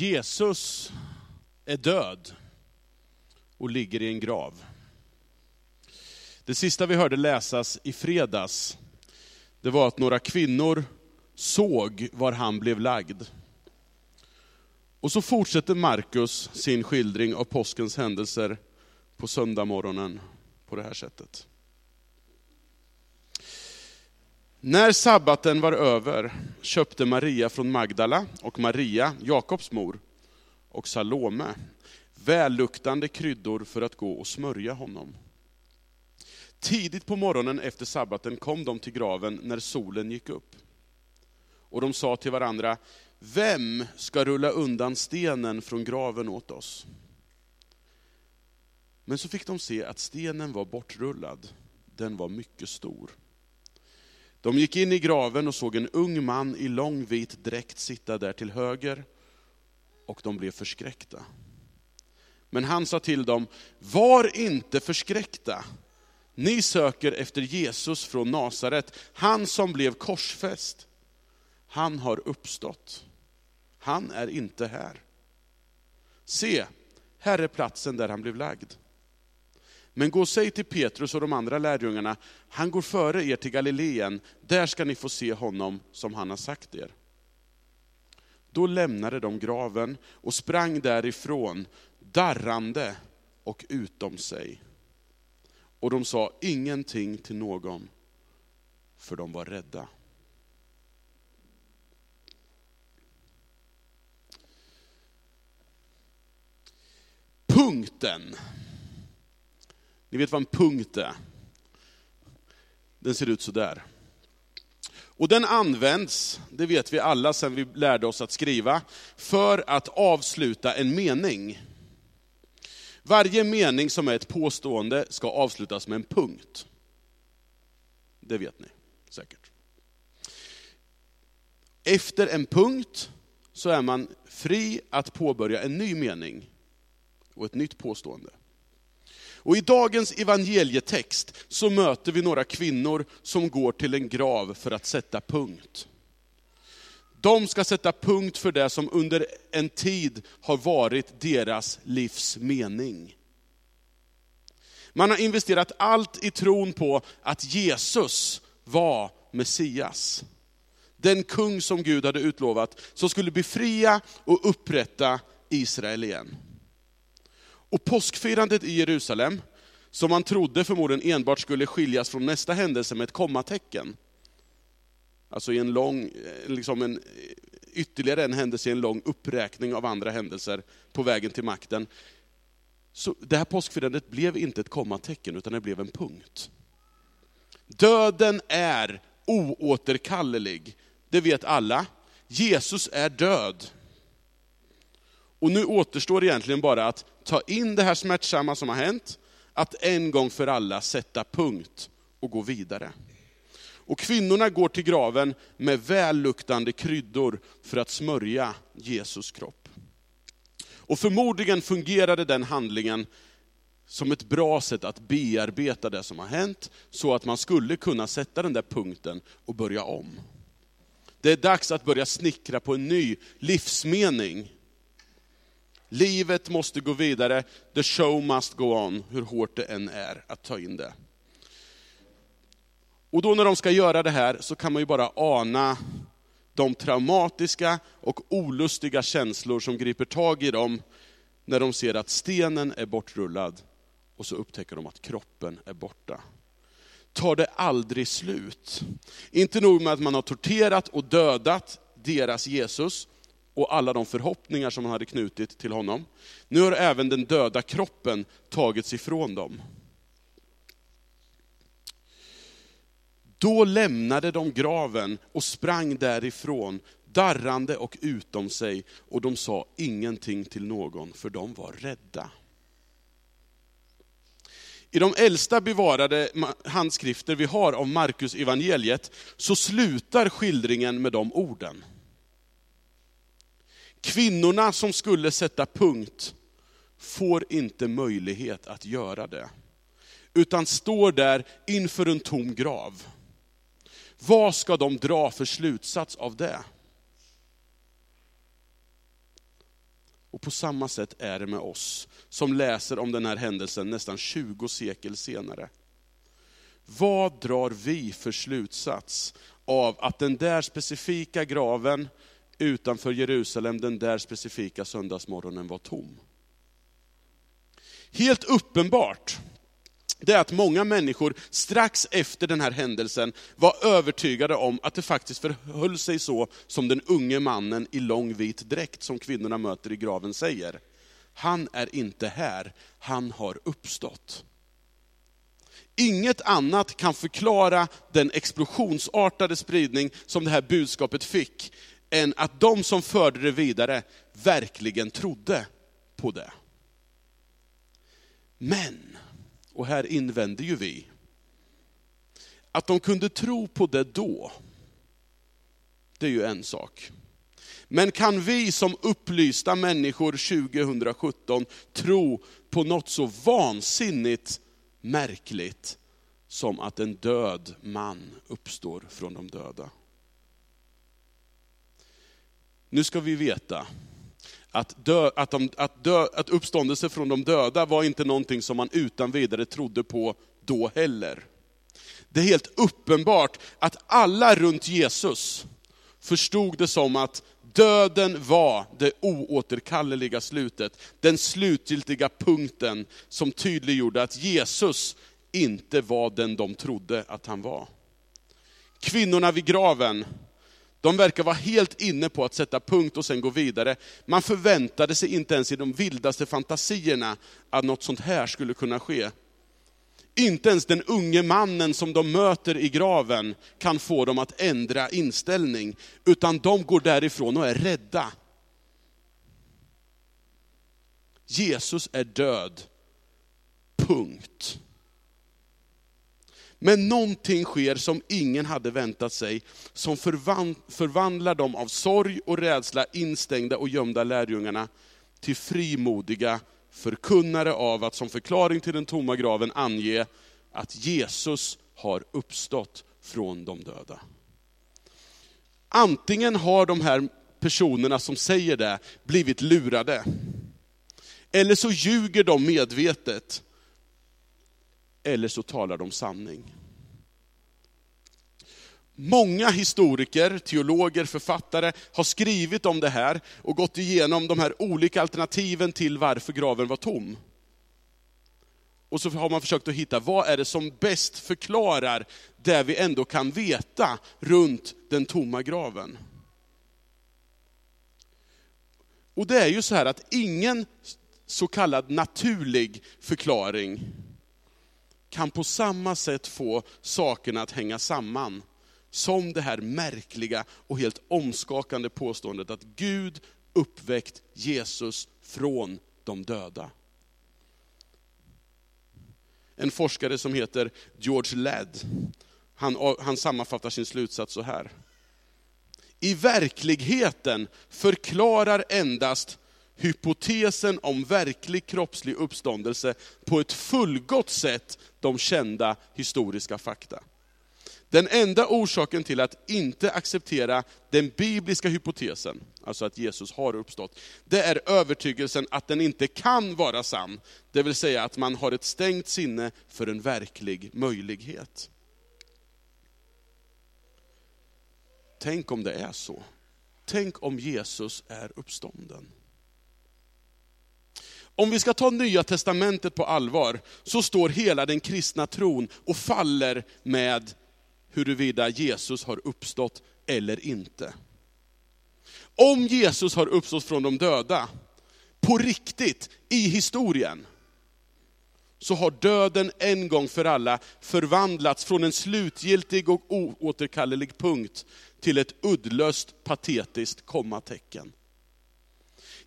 Jesus är död och ligger i en grav. Det sista vi hörde läsas i fredags, det var att några kvinnor såg var han blev lagd. Och så fortsätter Markus sin skildring av påskens händelser på söndagmorgonen på det här sättet. När sabbaten var över köpte Maria från Magdala och Maria, Jakobs mor, och Salome välluktande kryddor för att gå och smörja honom. Tidigt på morgonen efter sabbaten kom de till graven när solen gick upp. Och de sa till varandra, vem ska rulla undan stenen från graven åt oss? Men så fick de se att stenen var bortrullad, den var mycket stor. De gick in i graven och såg en ung man i lång vit dräkt sitta där till höger, och de blev förskräckta. Men han sa till dem, var inte förskräckta. Ni söker efter Jesus från Nasaret, han som blev korsfäst. Han har uppstått. Han är inte här. Se, här är platsen där han blev lagd. Men gå och säg till Petrus och de andra lärjungarna, han går före er till Galileen, där ska ni få se honom som han har sagt er. Då lämnade de graven och sprang därifrån, darrande och utom sig. Och de sa ingenting till någon, för de var rädda. Punkten. Ni vet vad en punkt är? Den ser ut så där. Och den används, det vet vi alla sedan vi lärde oss att skriva, för att avsluta en mening. Varje mening som är ett påstående ska avslutas med en punkt. Det vet ni säkert. Efter en punkt så är man fri att påbörja en ny mening och ett nytt påstående. Och i dagens evangelietext så möter vi några kvinnor som går till en grav för att sätta punkt. De ska sätta punkt för det som under en tid har varit deras livs mening. Man har investerat allt i tron på att Jesus var Messias. Den kung som Gud hade utlovat, som skulle befria och upprätta Israel igen. Och påskfirandet i Jerusalem, som man trodde förmodligen enbart skulle skiljas från nästa händelse med ett kommatecken. Alltså i en lång, eh, liksom en, eh, ytterligare en händelse i en lång uppräkning av andra händelser på vägen till makten. Så det här påskfirandet blev inte ett kommatecken, utan det blev en punkt. Döden är oåterkallelig, det vet alla. Jesus är död. Och nu återstår egentligen bara att ta in det här smärtsamma som har hänt, att en gång för alla sätta punkt och gå vidare. Och kvinnorna går till graven med välluktande kryddor för att smörja Jesus kropp. Och förmodligen fungerade den handlingen som ett bra sätt att bearbeta det som har hänt, så att man skulle kunna sätta den där punkten och börja om. Det är dags att börja snickra på en ny livsmening Livet måste gå vidare, the show must go on, hur hårt det än är att ta in det. Och då när de ska göra det här så kan man ju bara ana de traumatiska och olustiga känslor som griper tag i dem när de ser att stenen är bortrullad och så upptäcker de att kroppen är borta. Tar det aldrig slut? Inte nog med att man har torterat och dödat deras Jesus, och alla de förhoppningar som han hade knutit till honom. Nu har även den döda kroppen tagits ifrån dem. Då lämnade de graven och sprang därifrån, darrande och utom sig, och de sa ingenting till någon, för de var rädda. I de äldsta bevarade handskrifter vi har av Markus evangeliet så slutar skildringen med de orden. Kvinnorna som skulle sätta punkt får inte möjlighet att göra det, utan står där inför en tom grav. Vad ska de dra för slutsats av det? Och på samma sätt är det med oss som läser om den här händelsen nästan 20 sekel senare. Vad drar vi för slutsats av att den där specifika graven utanför Jerusalem den där specifika söndagsmorgonen var tom? Helt uppenbart det är att många människor strax efter den här händelsen var övertygade om att det faktiskt förhöll sig så som den unge mannen i lång vit dräkt som kvinnorna möter i graven säger. Han är inte här, han har uppstått. Inget annat kan förklara den explosionsartade spridning som det här budskapet fick, än att de som förde det vidare verkligen trodde på det. Men, och här invänder ju vi, att de kunde tro på det då, det är ju en sak. Men kan vi som upplysta människor 2017 tro på något så vansinnigt märkligt som att en död man uppstår från de döda? Nu ska vi veta att, dö, att, de, att, dö, att uppståndelse från de döda var inte någonting som man utan vidare trodde på då heller. Det är helt uppenbart att alla runt Jesus förstod det som att döden var det oåterkalleliga slutet, den slutgiltiga punkten som tydliggjorde att Jesus inte var den de trodde att han var. Kvinnorna vid graven de verkar vara helt inne på att sätta punkt och sen gå vidare. Man förväntade sig inte ens i de vildaste fantasierna att något sånt här skulle kunna ske. Inte ens den unge mannen som de möter i graven kan få dem att ändra inställning, utan de går därifrån och är rädda. Jesus är död. Punkt. Men någonting sker som ingen hade väntat sig, som förvandlar de av sorg och rädsla instängda och gömda lärjungarna till frimodiga förkunnare av att som förklaring till den tomma graven ange att Jesus har uppstått från de döda. Antingen har de här personerna som säger det blivit lurade, eller så ljuger de medvetet eller så talar de sanning. Många historiker, teologer, författare har skrivit om det här och gått igenom de här olika alternativen till varför graven var tom. Och så har man försökt att hitta, vad är det som bäst förklarar det vi ändå kan veta runt den tomma graven? Och det är ju så här att ingen så kallad naturlig förklaring kan på samma sätt få sakerna att hänga samman som det här märkliga och helt omskakande påståendet att Gud uppväckt Jesus från de döda. En forskare som heter George Ladd, han, han sammanfattar sin slutsats så här. I verkligheten förklarar endast hypotesen om verklig kroppslig uppståndelse på ett fullgott sätt de kända historiska fakta. Den enda orsaken till att inte acceptera den bibliska hypotesen, alltså att Jesus har uppstått, det är övertygelsen att den inte kan vara sann. Det vill säga att man har ett stängt sinne för en verklig möjlighet. Tänk om det är så. Tänk om Jesus är uppstånden. Om vi ska ta Nya Testamentet på allvar, så står hela den kristna tron och faller med huruvida Jesus har uppstått eller inte. Om Jesus har uppstått från de döda, på riktigt, i historien, så har döden en gång för alla förvandlats från en slutgiltig och oåterkallelig punkt till ett uddlöst patetiskt kommatecken.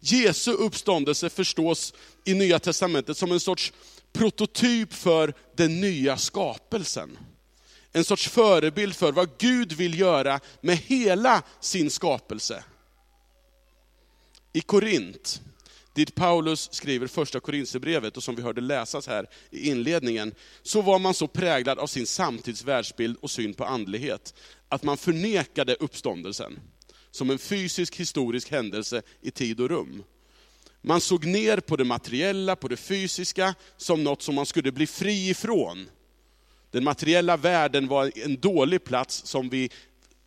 Jesu uppståndelse förstås i Nya Testamentet som en sorts prototyp för den nya skapelsen. En sorts förebild för vad Gud vill göra med hela sin skapelse. I Korint, dit Paulus skriver första Korinthierbrevet och som vi hörde läsas här i inledningen, så var man så präglad av sin samtids världsbild och syn på andlighet, att man förnekade uppståndelsen som en fysisk historisk händelse i tid och rum. Man såg ner på det materiella, på det fysiska, som något som man skulle bli fri ifrån. Den materiella världen var en dålig plats som vi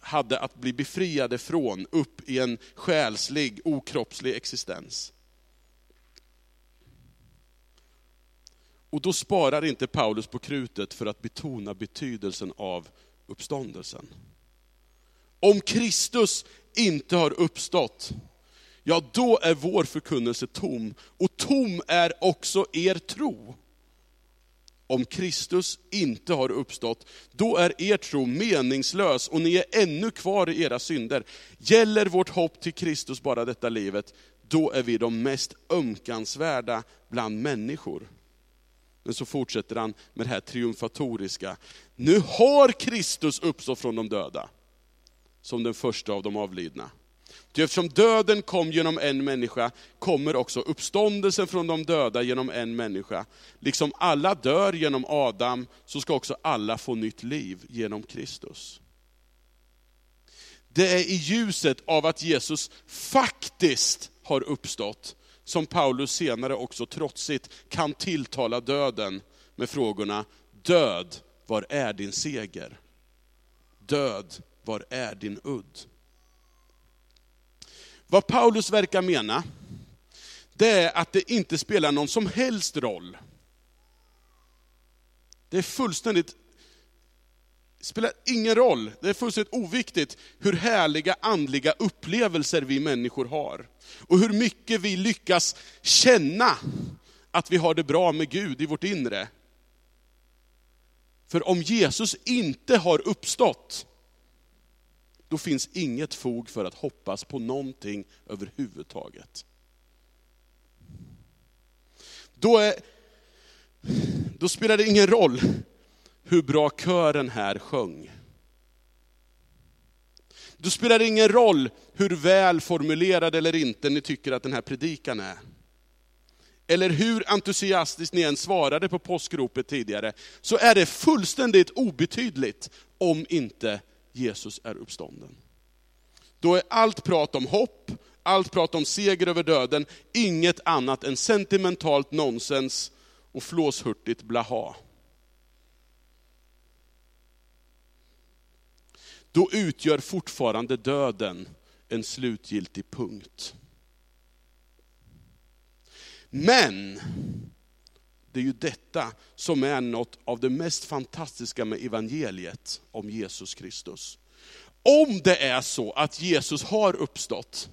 hade att bli befriade från, upp i en själslig, okroppslig existens. Och då sparar inte Paulus på krutet för att betona betydelsen av uppståndelsen. Om Kristus inte har uppstått, ja då är vår förkunnelse tom. Och tom är också er tro. Om Kristus inte har uppstått, då är er tro meningslös och ni är ännu kvar i era synder. Gäller vårt hopp till Kristus bara detta livet, då är vi de mest ömkansvärda bland människor. Men så fortsätter han med det här triumfatoriska. Nu har Kristus uppstått från de döda, som den första av de avlidna. Ty eftersom döden kom genom en människa, kommer också uppståndelsen från de döda genom en människa. Liksom alla dör genom Adam, så ska också alla få nytt liv genom Kristus. Det är i ljuset av att Jesus faktiskt har uppstått, som Paulus senare också trotsigt kan tilltala döden med frågorna, död, var är din seger? Död, var är din udd? Vad Paulus verkar mena, det är att det inte spelar någon som helst roll. Det är fullständigt, spelar ingen roll, det är fullständigt oviktigt hur härliga andliga upplevelser vi människor har. Och hur mycket vi lyckas känna att vi har det bra med Gud i vårt inre. För om Jesus inte har uppstått, då finns inget fog för att hoppas på någonting överhuvudtaget. Då, är, då spelar det ingen roll hur bra kören här sjöng. Då spelar det ingen roll hur väl formulerad eller inte ni tycker att den här predikan är. Eller hur entusiastiskt ni än svarade på påskropet tidigare, så är det fullständigt obetydligt om inte Jesus är uppstånden. Då är allt prat om hopp, allt prat om seger över döden, inget annat än sentimentalt nonsens och flåshurtigt blaha. Då utgör fortfarande döden en slutgiltig punkt. Men, det är ju detta som är något av det mest fantastiska med evangeliet om Jesus Kristus. Om det är så att Jesus har uppstått,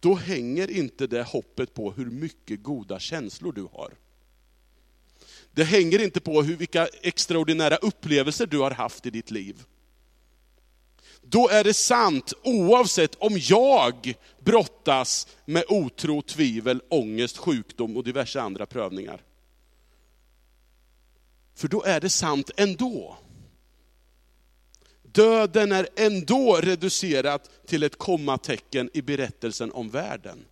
då hänger inte det hoppet på hur mycket goda känslor du har. Det hänger inte på hur, vilka extraordinära upplevelser du har haft i ditt liv. Då är det sant oavsett om jag brottas med otro, tvivel, ångest, sjukdom och diverse andra prövningar. För då är det sant ändå. Döden är ändå reducerat till ett kommatecken i berättelsen om världen.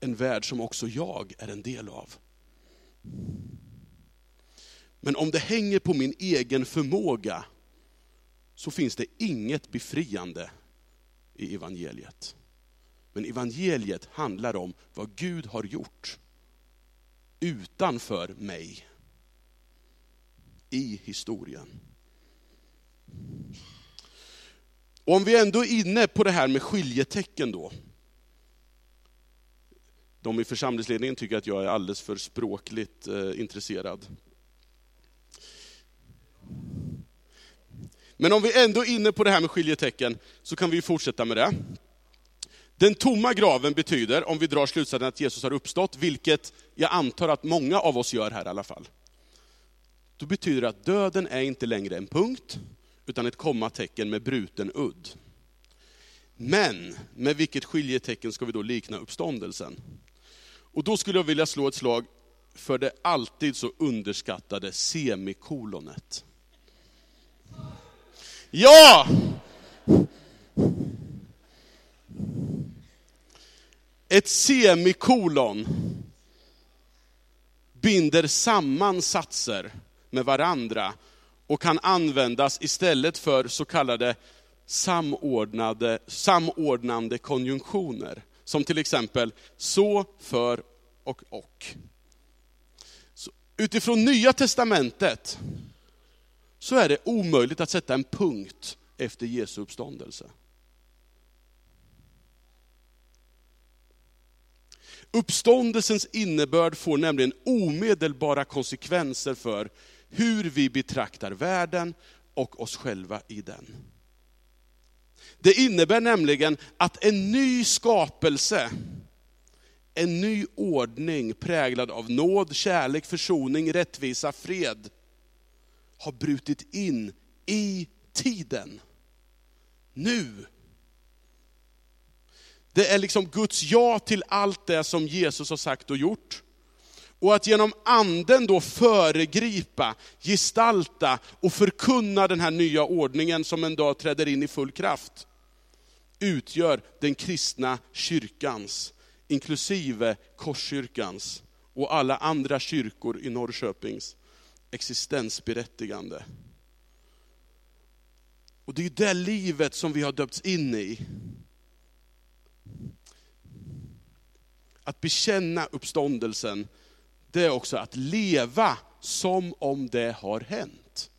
En värld som också jag är en del av. Men om det hänger på min egen förmåga, så finns det inget befriande i evangeliet. Men evangeliet handlar om vad Gud har gjort utanför mig, i historien. Och om vi ändå är inne på det här med skiljetecken då. De i församlingsledningen tycker att jag är alldeles för språkligt eh, intresserad. Men om vi ändå är inne på det här med skiljetecken, så kan vi fortsätta med det. Den tomma graven betyder, om vi drar slutsatsen att Jesus har uppstått, vilket jag antar att många av oss gör här i alla fall. Då betyder det att döden är inte längre en punkt, utan ett kommatecken med bruten udd. Men med vilket skiljetecken ska vi då likna uppståndelsen? Och då skulle jag vilja slå ett slag för det alltid så underskattade semikolonet. Ja! Ett semikolon binder samman satser med varandra och kan användas istället för så kallade samordnade, samordnande konjunktioner. Som till exempel så, för och och. Så utifrån Nya Testamentet så är det omöjligt att sätta en punkt efter Jesu uppståndelse. Uppståndelsens innebörd får nämligen omedelbara konsekvenser för hur vi betraktar världen och oss själva i den. Det innebär nämligen att en ny skapelse, en ny ordning präglad av nåd, kärlek, försoning, rättvisa, fred, har brutit in i tiden. Nu. Det är liksom Guds ja till allt det som Jesus har sagt och gjort. Och att genom anden då föregripa, gestalta och förkunna den här nya ordningen som en dag träder in i full kraft, utgör den kristna kyrkans, inklusive Korskyrkans och alla andra kyrkor i Norrköpings existensberättigande. Och det är ju det livet som vi har döpts in i. Att bekänna uppståndelsen, det är också att leva som om det har hänt.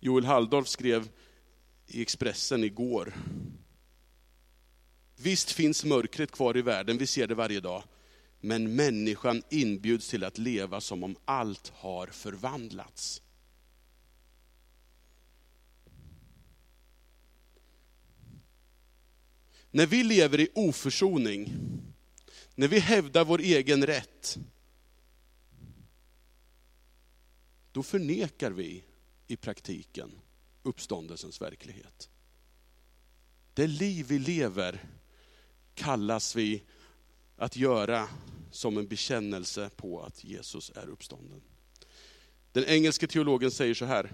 Joel Halldorf skrev i Expressen igår. Visst finns mörkret kvar i världen, vi ser det varje dag. Men människan inbjuds till att leva som om allt har förvandlats. När vi lever i oförsoning, när vi hävdar vår egen rätt, då förnekar vi i praktiken uppståndelsens verklighet. Det liv vi lever kallas vi att göra som en bekännelse på att Jesus är uppstånden. Den engelske teologen säger så här,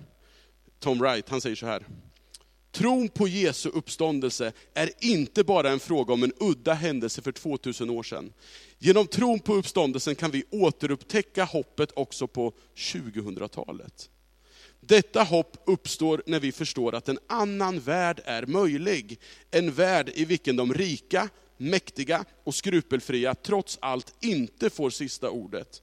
Tom Wright, han säger så här. Tron på Jesu uppståndelse är inte bara en fråga om en udda händelse för 2000 år sedan. Genom tron på uppståndelsen kan vi återupptäcka hoppet också på 2000-talet. Detta hopp uppstår när vi förstår att en annan värld är möjlig. En värld i vilken de rika, mäktiga och skrupelfria trots allt inte får sista ordet.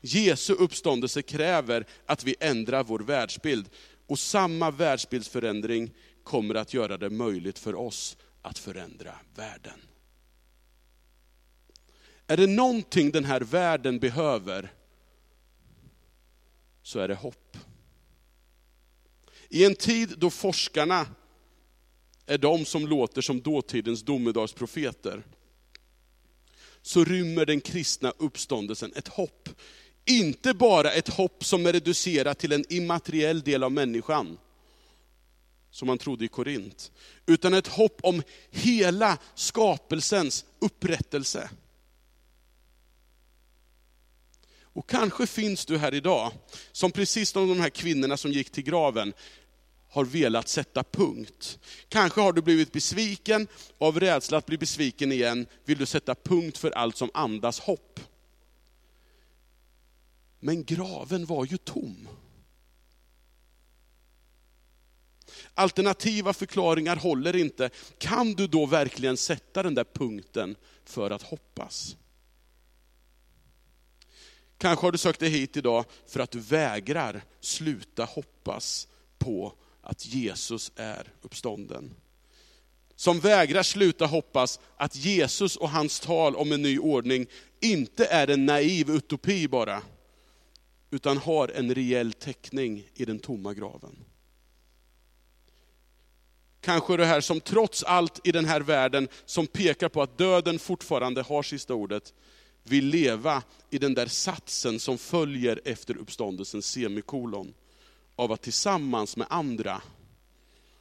Jesu uppståndelse kräver att vi ändrar vår världsbild. Och samma världsbildsförändring kommer att göra det möjligt för oss att förändra världen. Är det någonting den här världen behöver, så är det hopp. I en tid då forskarna är de som låter som dåtidens domedagsprofeter, så rymmer den kristna uppståndelsen ett hopp. Inte bara ett hopp som är reducerat till en immateriell del av människan, som man trodde i Korint, utan ett hopp om hela skapelsens upprättelse. Och kanske finns du här idag, som precis som de här kvinnorna som gick till graven, har velat sätta punkt. Kanske har du blivit besviken, av rädsla att bli besviken igen vill du sätta punkt för allt som andas hopp. Men graven var ju tom. Alternativa förklaringar håller inte. Kan du då verkligen sätta den där punkten för att hoppas? Kanske har du sökt dig hit idag för att du vägrar sluta hoppas på att Jesus är uppstånden. Som vägrar sluta hoppas att Jesus och hans tal om en ny ordning inte är en naiv utopi bara, utan har en reell täckning i den tomma graven. Kanske det här som trots allt i den här världen, som pekar på att döden fortfarande har sista ordet, vill leva i den där satsen som följer efter uppståndelsens semikolon av att tillsammans med andra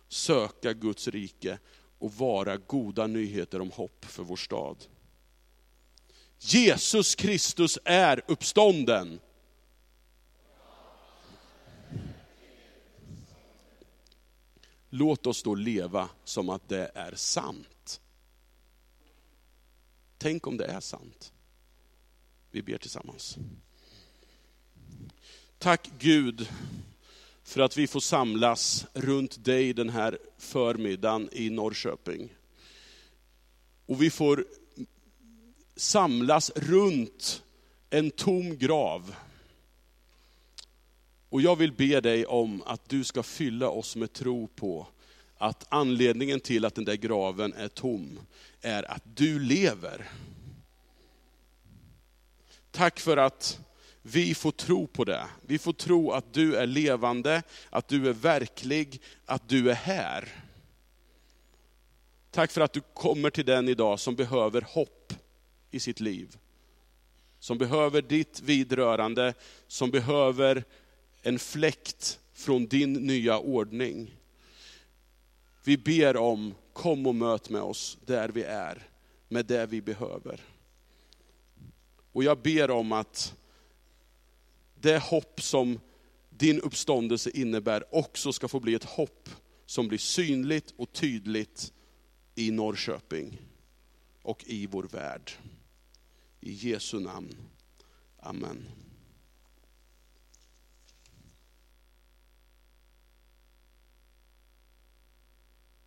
söka Guds rike och vara goda nyheter om hopp för vår stad. Jesus Kristus är uppstånden. Låt oss då leva som att det är sant. Tänk om det är sant. Vi ber tillsammans. Tack Gud för att vi får samlas runt dig den här förmiddagen i Norrköping. Och vi får samlas runt en tom grav. Och jag vill be dig om att du ska fylla oss med tro på att anledningen till att den där graven är tom, är att du lever. Tack för att vi får tro på det. Vi får tro att du är levande, att du är verklig, att du är här. Tack för att du kommer till den idag som behöver hopp i sitt liv. Som behöver ditt vidrörande, som behöver en fläkt från din nya ordning. Vi ber om, kom och möt med oss där vi är, med det vi behöver. Och jag ber om att det hopp som din uppståndelse innebär också ska få bli ett hopp som blir synligt och tydligt i Norrköping och i vår värld. I Jesu namn. Amen.